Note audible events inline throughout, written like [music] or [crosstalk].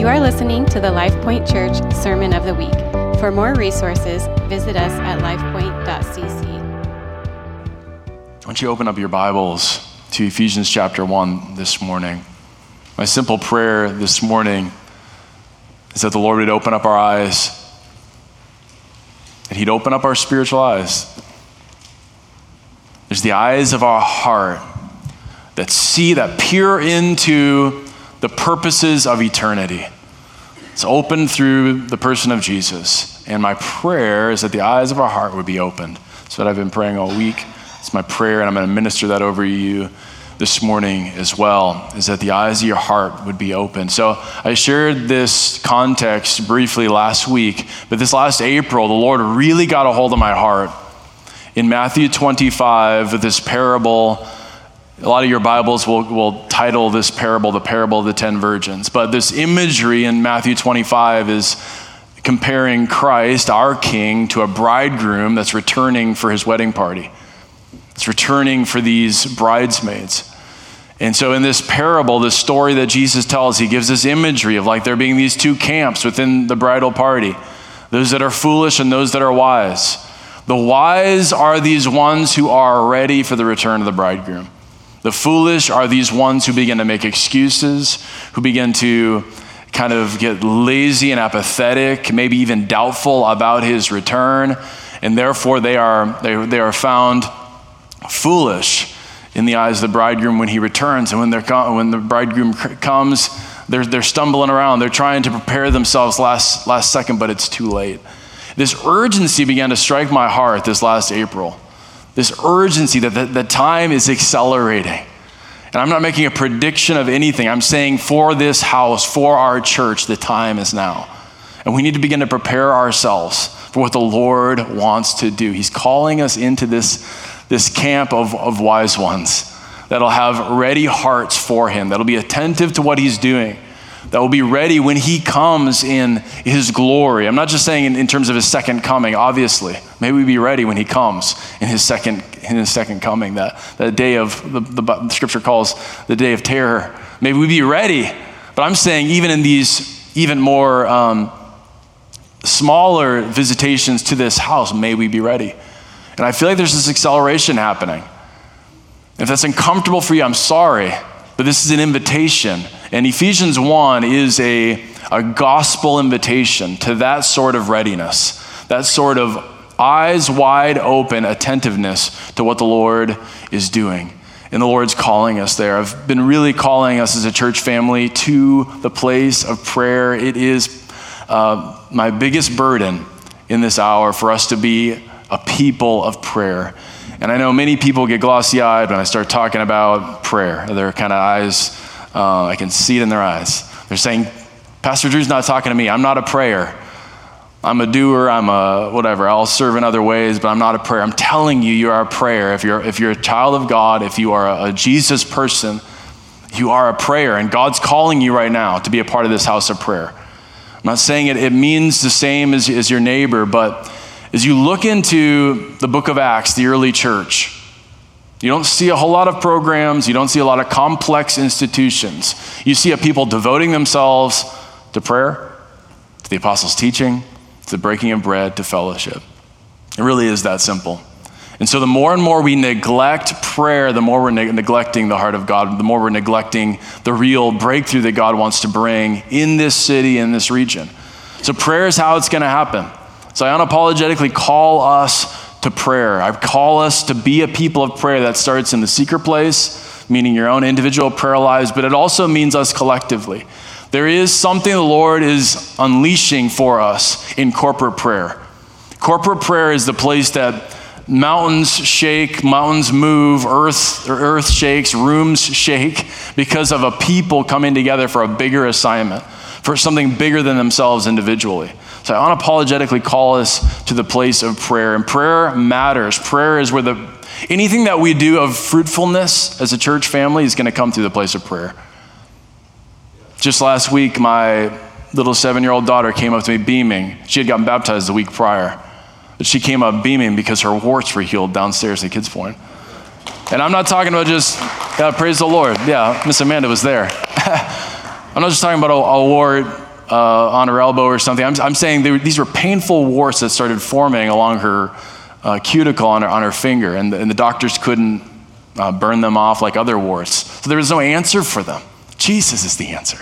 You are listening to the LifePoint Church Sermon of the Week. For more resources, visit us at lifepoint.cc. Why don't you open up your Bibles to Ephesians chapter 1 this morning? My simple prayer this morning is that the Lord would open up our eyes, that He'd open up our spiritual eyes. There's the eyes of our heart that see, that peer into the purposes of eternity. It's opened through the person of Jesus. And my prayer is that the eyes of our heart would be opened. That's what I've been praying all week. It's my prayer, and I'm going to minister that over you this morning as well, is that the eyes of your heart would be open. So I shared this context briefly last week, but this last April, the Lord really got a hold of my heart. In Matthew 25, this parable a lot of your Bibles will, will title this parable the parable of the ten virgins. But this imagery in Matthew 25 is comparing Christ, our King, to a bridegroom that's returning for his wedding party. It's returning for these bridesmaids. And so, in this parable, the story that Jesus tells, he gives this imagery of like there being these two camps within the bridal party those that are foolish and those that are wise. The wise are these ones who are ready for the return of the bridegroom. The foolish are these ones who begin to make excuses, who begin to kind of get lazy and apathetic, maybe even doubtful about his return, and therefore they are, they, they are found foolish in the eyes of the bridegroom when he returns. And when, they're, when the bridegroom comes, they're, they're stumbling around. They're trying to prepare themselves last, last second, but it's too late. This urgency began to strike my heart this last April this urgency that the, the time is accelerating. And I'm not making a prediction of anything. I'm saying for this house, for our church, the time is now. And we need to begin to prepare ourselves for what the Lord wants to do. He's calling us into this, this camp of, of wise ones that'll have ready hearts for Him, that'll be attentive to what He's doing that will be ready when he comes in his glory. I'm not just saying in, in, terms of his second coming, obviously. May we be ready when he comes in his second, in his second coming, that, that day of, the, the, the scripture calls the day of terror. May we be ready. But I'm saying even in these even more um, smaller visitations to this house, may we be ready. And I feel like there's this acceleration happening. If that's uncomfortable for you, I'm sorry. But this is an invitation. And Ephesians 1 is a, a gospel invitation to that sort of readiness, that sort of eyes wide open attentiveness to what the Lord is doing. And the Lord's calling us there. I've been really calling us as a church family to the place of prayer. It is uh, my biggest burden in this hour for us to be a people of prayer. And I know many people get glossy eyed when I start talking about prayer. Their kind of eyes, uh, I can see it in their eyes. They're saying, Pastor Drew's not talking to me. I'm not a prayer. I'm a doer. I'm a whatever. I'll serve in other ways, but I'm not a prayer. I'm telling you, you are a prayer. If you're, if you're a child of God, if you are a, a Jesus person, you are a prayer. And God's calling you right now to be a part of this house of prayer. I'm not saying it, it means the same as, as your neighbor, but as you look into the book of Acts, the early church, you don't see a whole lot of programs, you don't see a lot of complex institutions. You see a people devoting themselves to prayer, to the apostles' teaching, to the breaking of bread, to fellowship. It really is that simple. And so, the more and more we neglect prayer, the more we're ne- neglecting the heart of God, the more we're neglecting the real breakthrough that God wants to bring in this city, in this region. So, prayer is how it's going to happen. So I unapologetically call us to prayer. I call us to be a people of prayer that starts in the secret place, meaning your own individual prayer lives, but it also means us collectively. There is something the Lord is unleashing for us in corporate prayer. Corporate prayer is the place that mountains shake, mountains move, earth, earth shakes, rooms shake because of a people coming together for a bigger assignment, for something bigger than themselves individually. So I unapologetically call us to the place of prayer. And prayer matters. Prayer is where the anything that we do of fruitfulness as a church family is going to come through the place of prayer. Just last week, my little seven year old daughter came up to me beaming. She had gotten baptized the week prior. But she came up beaming because her warts were healed downstairs at Kids Point. And I'm not talking about just, yeah, praise the Lord. Yeah, Miss Amanda was there. [laughs] I'm not just talking about a, a wart uh, on her elbow or something. I'm, I'm saying these were painful warts that started forming along her uh, cuticle on her, on her finger, and the, and the doctors couldn't uh, burn them off like other warts. So there was no answer for them. Jesus is the answer.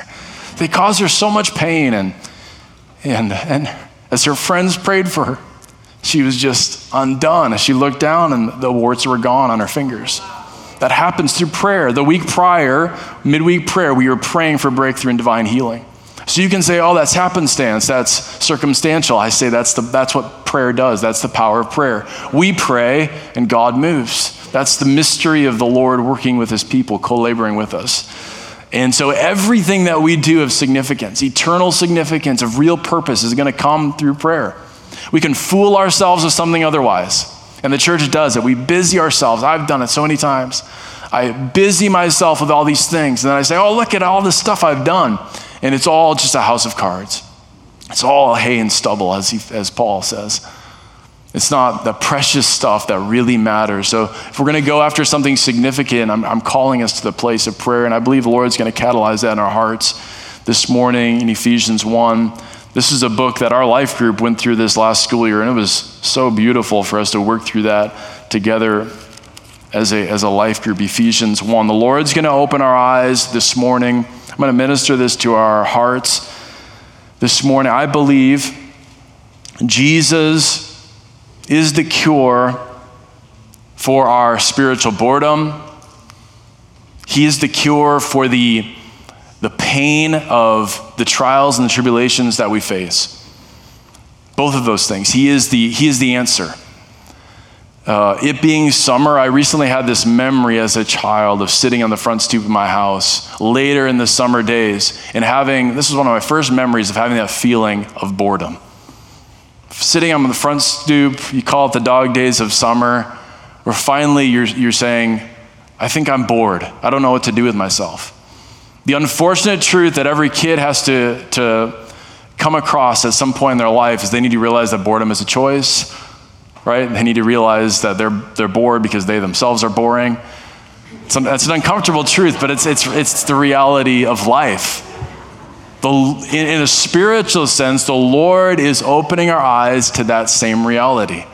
They caused her so much pain, and, and, and as her friends prayed for her, she was just undone. As she looked down, and the warts were gone on her fingers. That happens through prayer. The week prior, midweek prayer, we were praying for breakthrough and divine healing. So you can say, oh, that's happenstance, that's circumstantial. I say that's, the, that's what prayer does. That's the power of prayer. We pray and God moves. That's the mystery of the Lord working with his people, co laboring with us. And so everything that we do of significance, eternal significance, of real purpose, is going to come through prayer. We can fool ourselves with something otherwise. And the church does it. We busy ourselves. I've done it so many times. I busy myself with all these things. And then I say, oh, look at all this stuff I've done. And it's all just a house of cards. It's all hay and stubble, as, he, as Paul says. It's not the precious stuff that really matters. So, if we're going to go after something significant, I'm, I'm calling us to the place of prayer. And I believe the Lord's going to catalyze that in our hearts this morning in Ephesians 1. This is a book that our life group went through this last school year, and it was so beautiful for us to work through that together as a, as a life group. Ephesians 1. The Lord's going to open our eyes this morning. I'm going to minister this to our hearts this morning. I believe Jesus is the cure for our spiritual boredom. He is the cure for the, the pain of the trials and the tribulations that we face. Both of those things. He is the, he is the answer. Uh, it being summer, I recently had this memory as a child of sitting on the front stoop of my house later in the summer days and having this is one of my first memories of having that feeling of boredom sitting on the front stoop, you call it the dog days of summer, where finally you're, you're saying, I think I'm bored. I don't know what to do with myself. The unfortunate truth that every kid has to, to come across at some point in their life is they need to realize that boredom is a choice, right? They need to realize that they're, they're bored because they themselves are boring. It's an, an uncomfortable truth, but it's, it's, it's the reality of life. The, in, in a spiritual sense, the Lord is opening our eyes to that same reality.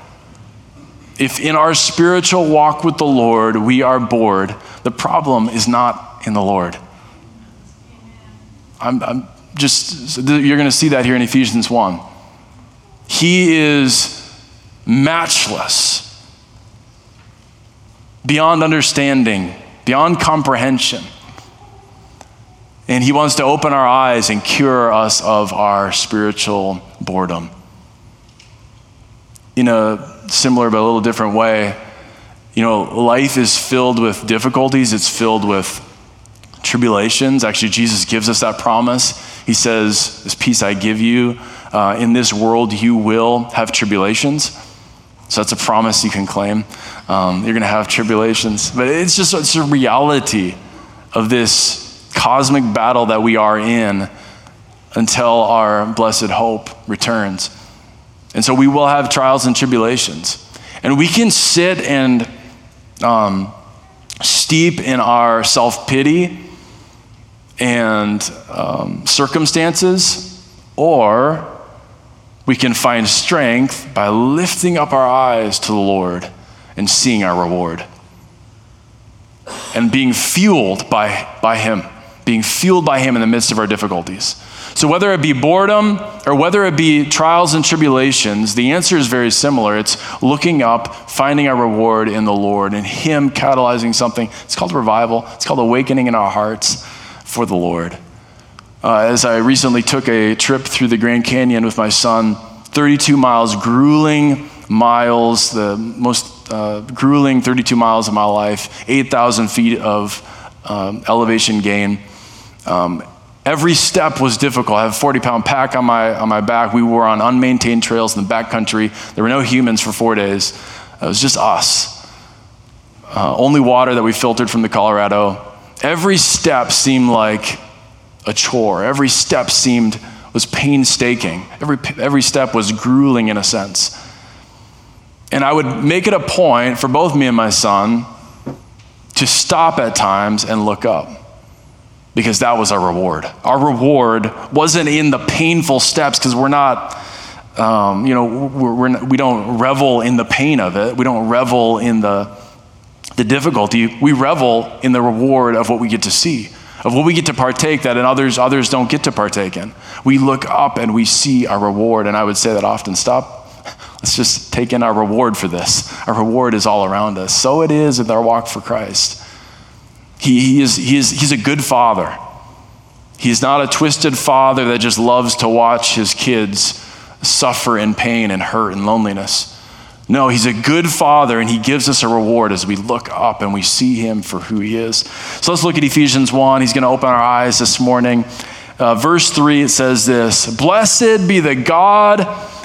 If in our spiritual walk with the Lord we are bored, the problem is not in the Lord. I'm, I'm just, you're going to see that here in Ephesians 1. He is matchless, beyond understanding, beyond comprehension. And He wants to open our eyes and cure us of our spiritual boredom. In a similar but a little different way, you know, life is filled with difficulties, it's filled with tribulations. Actually, Jesus gives us that promise. He says, This peace I give you, uh, in this world you will have tribulations. So that's a promise you can claim. Um, you're going to have tribulations. But it's just it's a reality of this cosmic battle that we are in until our blessed hope returns. And so we will have trials and tribulations. And we can sit and um, steep in our self pity and um, circumstances, or we can find strength by lifting up our eyes to the Lord and seeing our reward and being fueled by, by Him being fueled by Him in the midst of our difficulties. So, whether it be boredom or whether it be trials and tribulations, the answer is very similar. It's looking up, finding our reward in the Lord, and Him catalyzing something. It's called revival, it's called awakening in our hearts for the Lord. Uh, as I recently took a trip through the Grand Canyon with my son, 32 miles, grueling miles, the most uh, grueling 32 miles of my life, 8,000 feet of um, elevation gain. Um, every step was difficult. I have a 40 pound pack on my, on my back. We were on unmaintained trails in the backcountry. There were no humans for four days. It was just us. Uh, only water that we filtered from the Colorado. Every step seemed like a chore. Every step seemed was painstaking. Every, every step was grueling in a sense. And I would make it a point for both me and my son to stop at times and look up because that was our reward. Our reward wasn't in the painful steps because we're not, um, you know, we're, we're not, we don't revel in the pain of it. We don't revel in the, the difficulty. We revel in the reward of what we get to see, of what we get to partake that and others, others don't get to partake in. We look up and we see our reward. And I would say that often stop. [laughs] Let's just take in our reward for this. Our reward is all around us. So it is in our walk for Christ. He, he, is, he is, he's a good father. He's not a twisted father that just loves to watch his kids suffer in pain and hurt and loneliness. No, he's a good father and he gives us a reward as we look up and we see him for who he is. So let's look at Ephesians 1. He's going to open our eyes this morning. Uh, verse 3, it says this Blessed be the God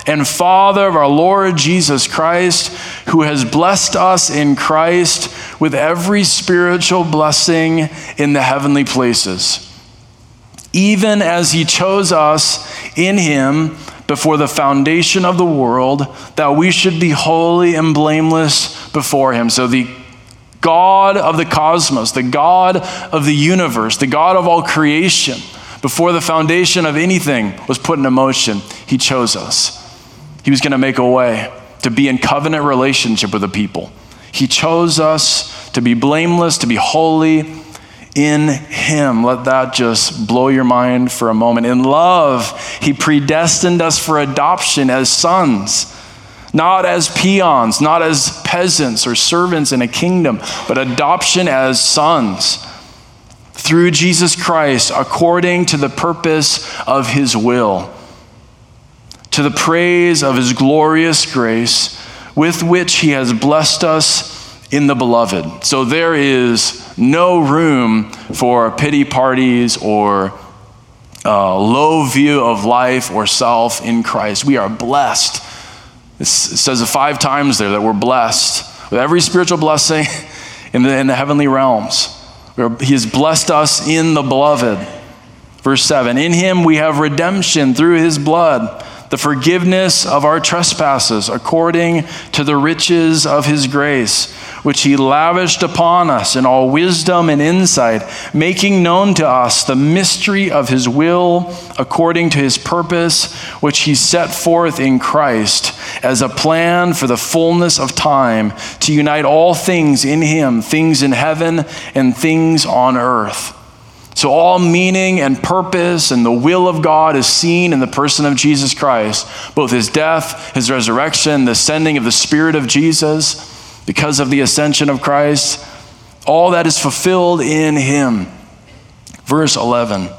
and Father of our Lord Jesus Christ, who has blessed us in Christ with every spiritual blessing in the heavenly places, even as he chose us in him before the foundation of the world, that we should be holy and blameless before him. So the God of the cosmos, the God of the universe, the God of all creation, before the foundation of anything was put into motion, he chose us. He was going to make a way to be in covenant relationship with the people. He chose us to be blameless, to be holy in Him. Let that just blow your mind for a moment. In love, He predestined us for adoption as sons, not as peons, not as peasants or servants in a kingdom, but adoption as sons through Jesus Christ according to the purpose of His will to the praise of his glorious grace with which he has blessed us in the beloved. So there is no room for pity parties or uh, low view of life or self in Christ. We are blessed. it says five times there that we're blessed with every spiritual blessing [laughs] in the, in the heavenly realms. He has blessed us in the beloved. Verse 7 In him we have redemption through his blood the forgiveness of our trespasses according to the riches of his grace, which he lavished upon us in all wisdom and insight, making known to us the mystery of his will according to his purpose, which he set forth in Christ as a plan for the fullness of time to unite all things in him, things in heaven and things on earth. So, all meaning and purpose and the will of God is seen in the person of Jesus Christ, both his death, his resurrection, the sending of the Spirit of Jesus because of the ascension of Christ. All that is fulfilled in him. Verse 11.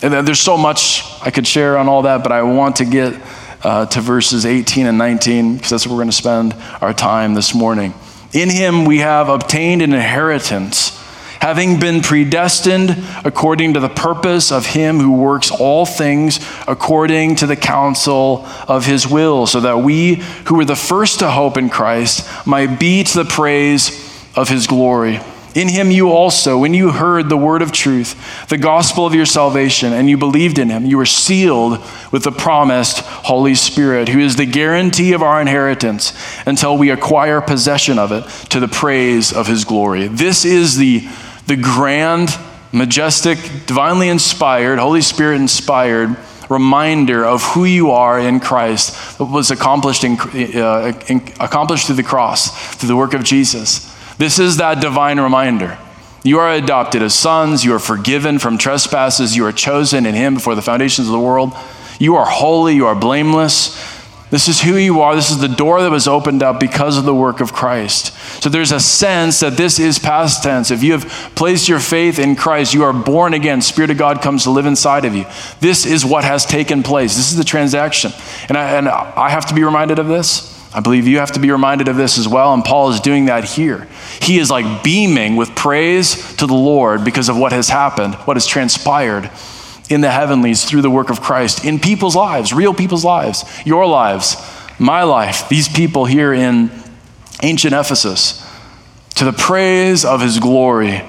And there's so much I could share on all that, but I want to get uh, to verses 18 and 19 because that's where we're going to spend our time this morning. In him we have obtained an inheritance having been predestined according to the purpose of him who works all things according to the counsel of his will, so that we who were the first to hope in Christ might be to the praise of his glory. In him you also, when you heard the word of truth, the gospel of your salvation, and you believed in him, you were sealed with the promised Holy Spirit, who is the guarantee of our inheritance until we acquire possession of it to the praise of his glory. This is the the grand, majestic, divinely inspired, Holy Spirit inspired reminder of who you are in Christ that was accomplished, in, uh, in, accomplished through the cross, through the work of Jesus. This is that divine reminder. You are adopted as sons. You are forgiven from trespasses. You are chosen in Him before the foundations of the world. You are holy. You are blameless. This is who you are. This is the door that was opened up because of the work of Christ. So there's a sense that this is past tense. If you have placed your faith in Christ, you are born again. Spirit of God comes to live inside of you. This is what has taken place. This is the transaction. And I, and I have to be reminded of this. I believe you have to be reminded of this as well. And Paul is doing that here. He is like beaming with praise to the Lord because of what has happened, what has transpired in the heavenlies through the work of Christ in people's lives, real people's lives, your lives, my life, these people here in ancient Ephesus, to the praise of his glory,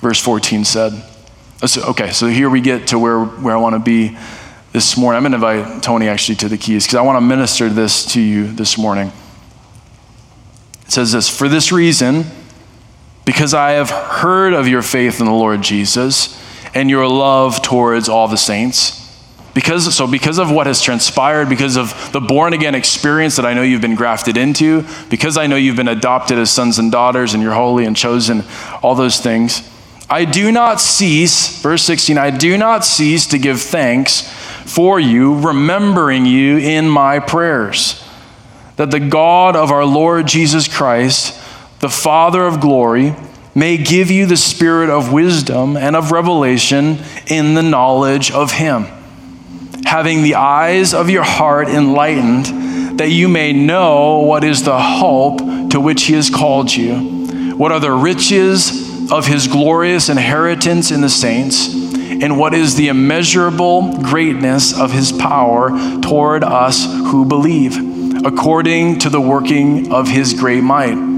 verse 14 said. Uh, okay, so here we get to where, where I want to be this morning. I'm going to invite Tony actually to the keys because I want to minister this to you this morning. It says this For this reason, because I have heard of your faith in the Lord Jesus and your love towards all the saints. Because, so, because of what has transpired, because of the born again experience that I know you've been grafted into, because I know you've been adopted as sons and daughters and you're holy and chosen, all those things, I do not cease, verse 16, I do not cease to give thanks for you, remembering you in my prayers, that the God of our Lord Jesus Christ, the Father of glory, may give you the spirit of wisdom and of revelation in the knowledge of him, having the eyes of your heart enlightened, that you may know what is the hope to which he has called you, what are the riches of his glorious inheritance in the saints, and what is the immeasurable greatness of his power toward us who believe, according to the working of his great might.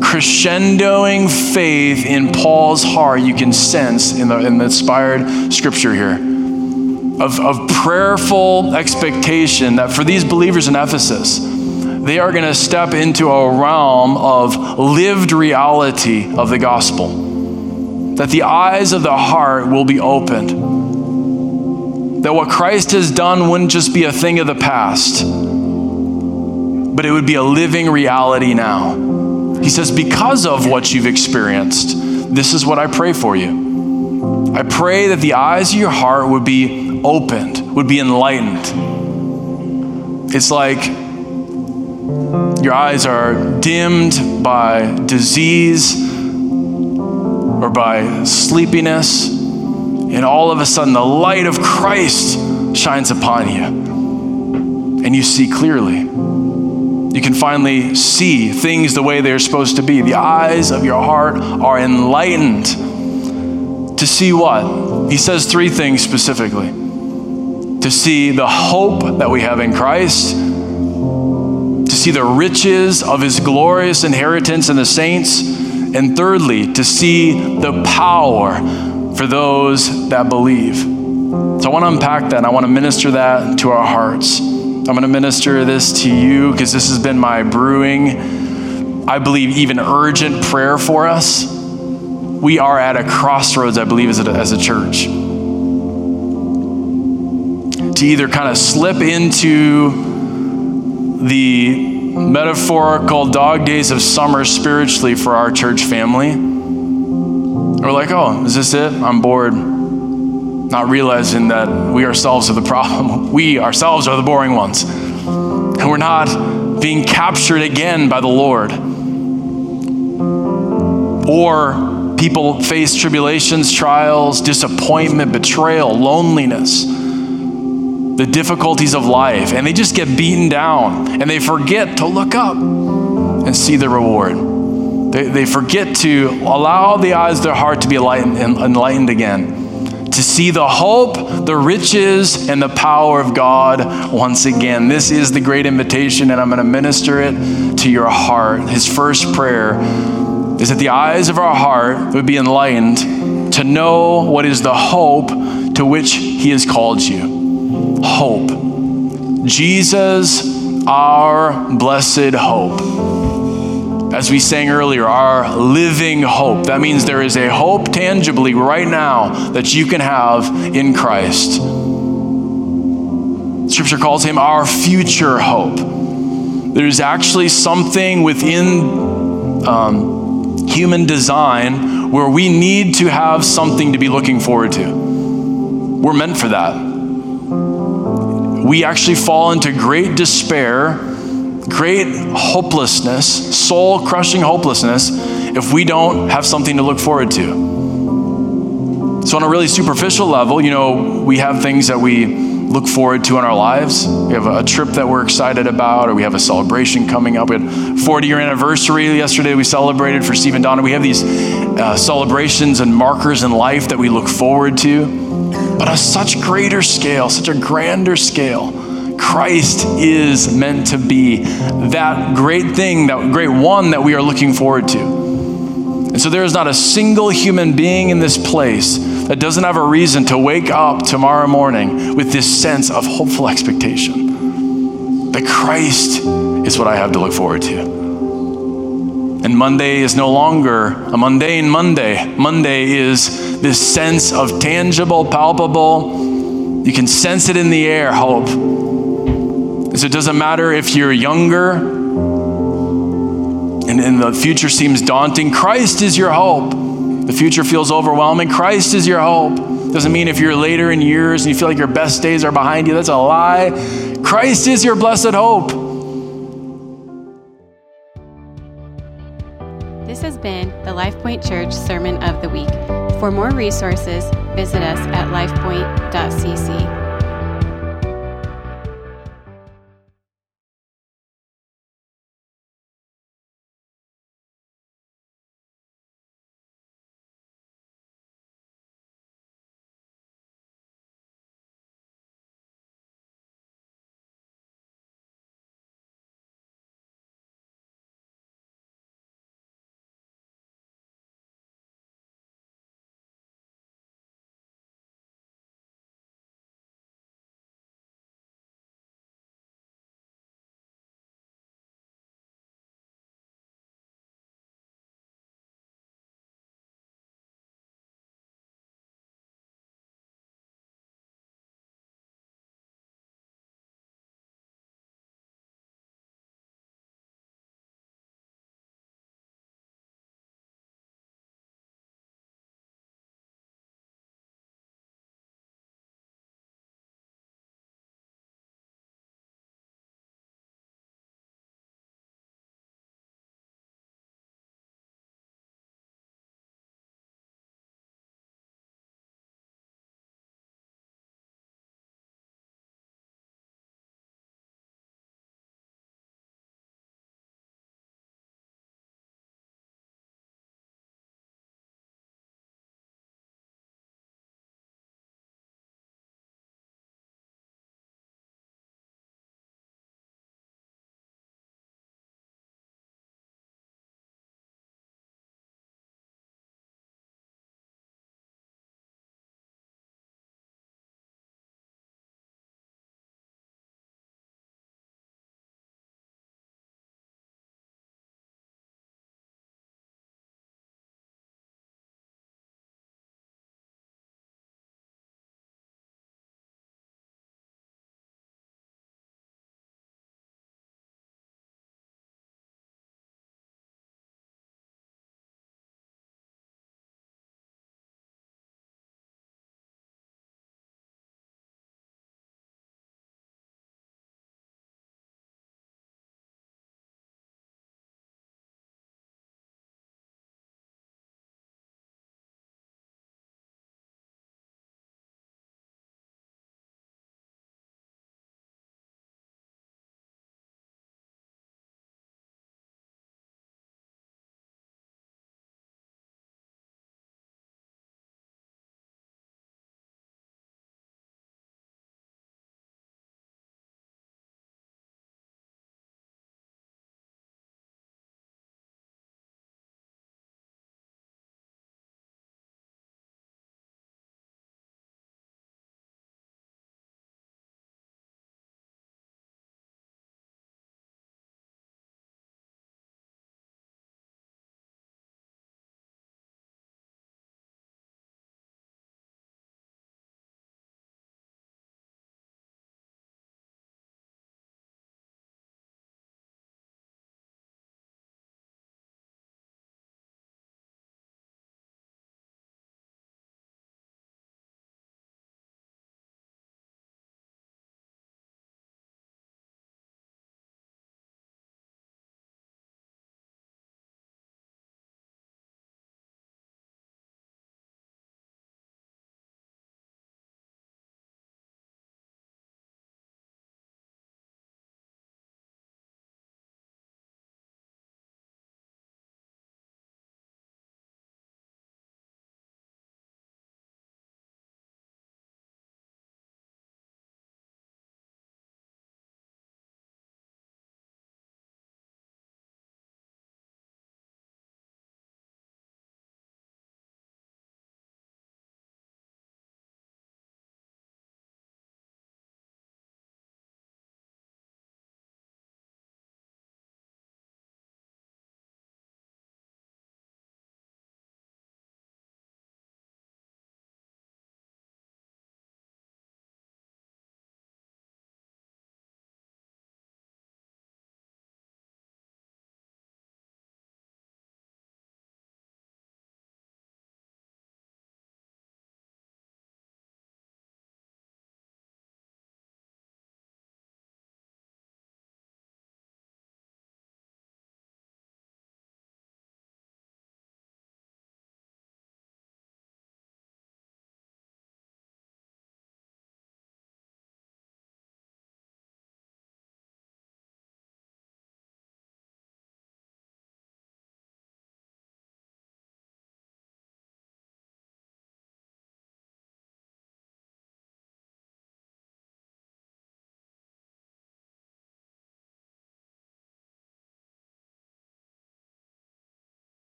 crescendoing faith in Paul's heart you can sense in the, in the inspired scripture here of, of prayerful expectation that for these believers in Ephesus, they are going to step into a realm of lived reality of the gospel. That the eyes of the heart will be opened. That what Christ has done wouldn't just be a thing of the past, but it would be a living reality now. He says, Because of what you've experienced, this is what I pray for you. I pray that the eyes of your heart would be opened, would be enlightened. It's like your eyes are dimmed by disease or by sleepiness, and all of a sudden the light of Christ shines upon you, and you see clearly. You can finally see things the way they're supposed to be. The eyes of your heart are enlightened to see what? He says three things specifically to see the hope that we have in Christ, to see the riches of his glorious inheritance in the saints, and thirdly, to see the power for those that believe. So I want to unpack that and I want to minister that to our hearts. I'm going to minister this to you because this has been my brewing, I believe, even urgent prayer for us. We are at a crossroads, I believe, as a, as a church to either kind of slip into the metaphorical dog days of summer spiritually for our church family. Or like, oh, is this it? I'm bored. Not realizing that we ourselves are the problem. [laughs] We ourselves are the boring ones. And we're not being captured again by the Lord. Or people face tribulations, trials, disappointment, betrayal, loneliness the difficulties of life, and they just get beaten down and they forget to look up and see the reward. They, they forget to allow the eyes of their heart to be enlightened, enlightened again, to see the hope, the riches, and the power of God once again. This is the great invitation, and I'm going to minister it to your heart. His first prayer is that the eyes of our heart would be enlightened to know what is the hope to which He has called you hope. Jesus, our blessed hope. As we sang earlier, our living hope. That means there is a hope tangibly right now that you can have in Christ. Scripture calls him our future hope. There's actually something within um, human design where we need to have something to be looking forward to. We're meant for that we actually fall into great despair, great hopelessness, soul crushing hopelessness, if we don't have something to look forward to. So, on a really superficial level, you know, we have things that we look forward to in our lives. We have a trip that we're excited about, or we have a celebration coming up. We had 40 year anniversary yesterday. We celebrated for Steve and Donna. We have these uh, celebrations and markers in life that we look forward to, but on such greater scale, such a grander scale. Christ is meant to be that great thing, that great one that we are looking forward to. And so there is not a single human being in this place that doesn't have a reason to wake up tomorrow morning with this sense of hopeful expectation that Christ is what I have to look forward to. And Monday is no longer a mundane Monday. Monday is this sense of tangible, palpable, you can sense it in the air, hope. So it doesn't matter if you're younger and, and the future seems daunting, Christ is your hope the future feels overwhelming, Christ is your hope. Doesn't mean if you're later in years and you feel like your best days are behind you, that's a lie. Christ is your blessed hope. This has been the LifePoint Church Sermon of the Week. For more resources, visit us at lifepoint.cc.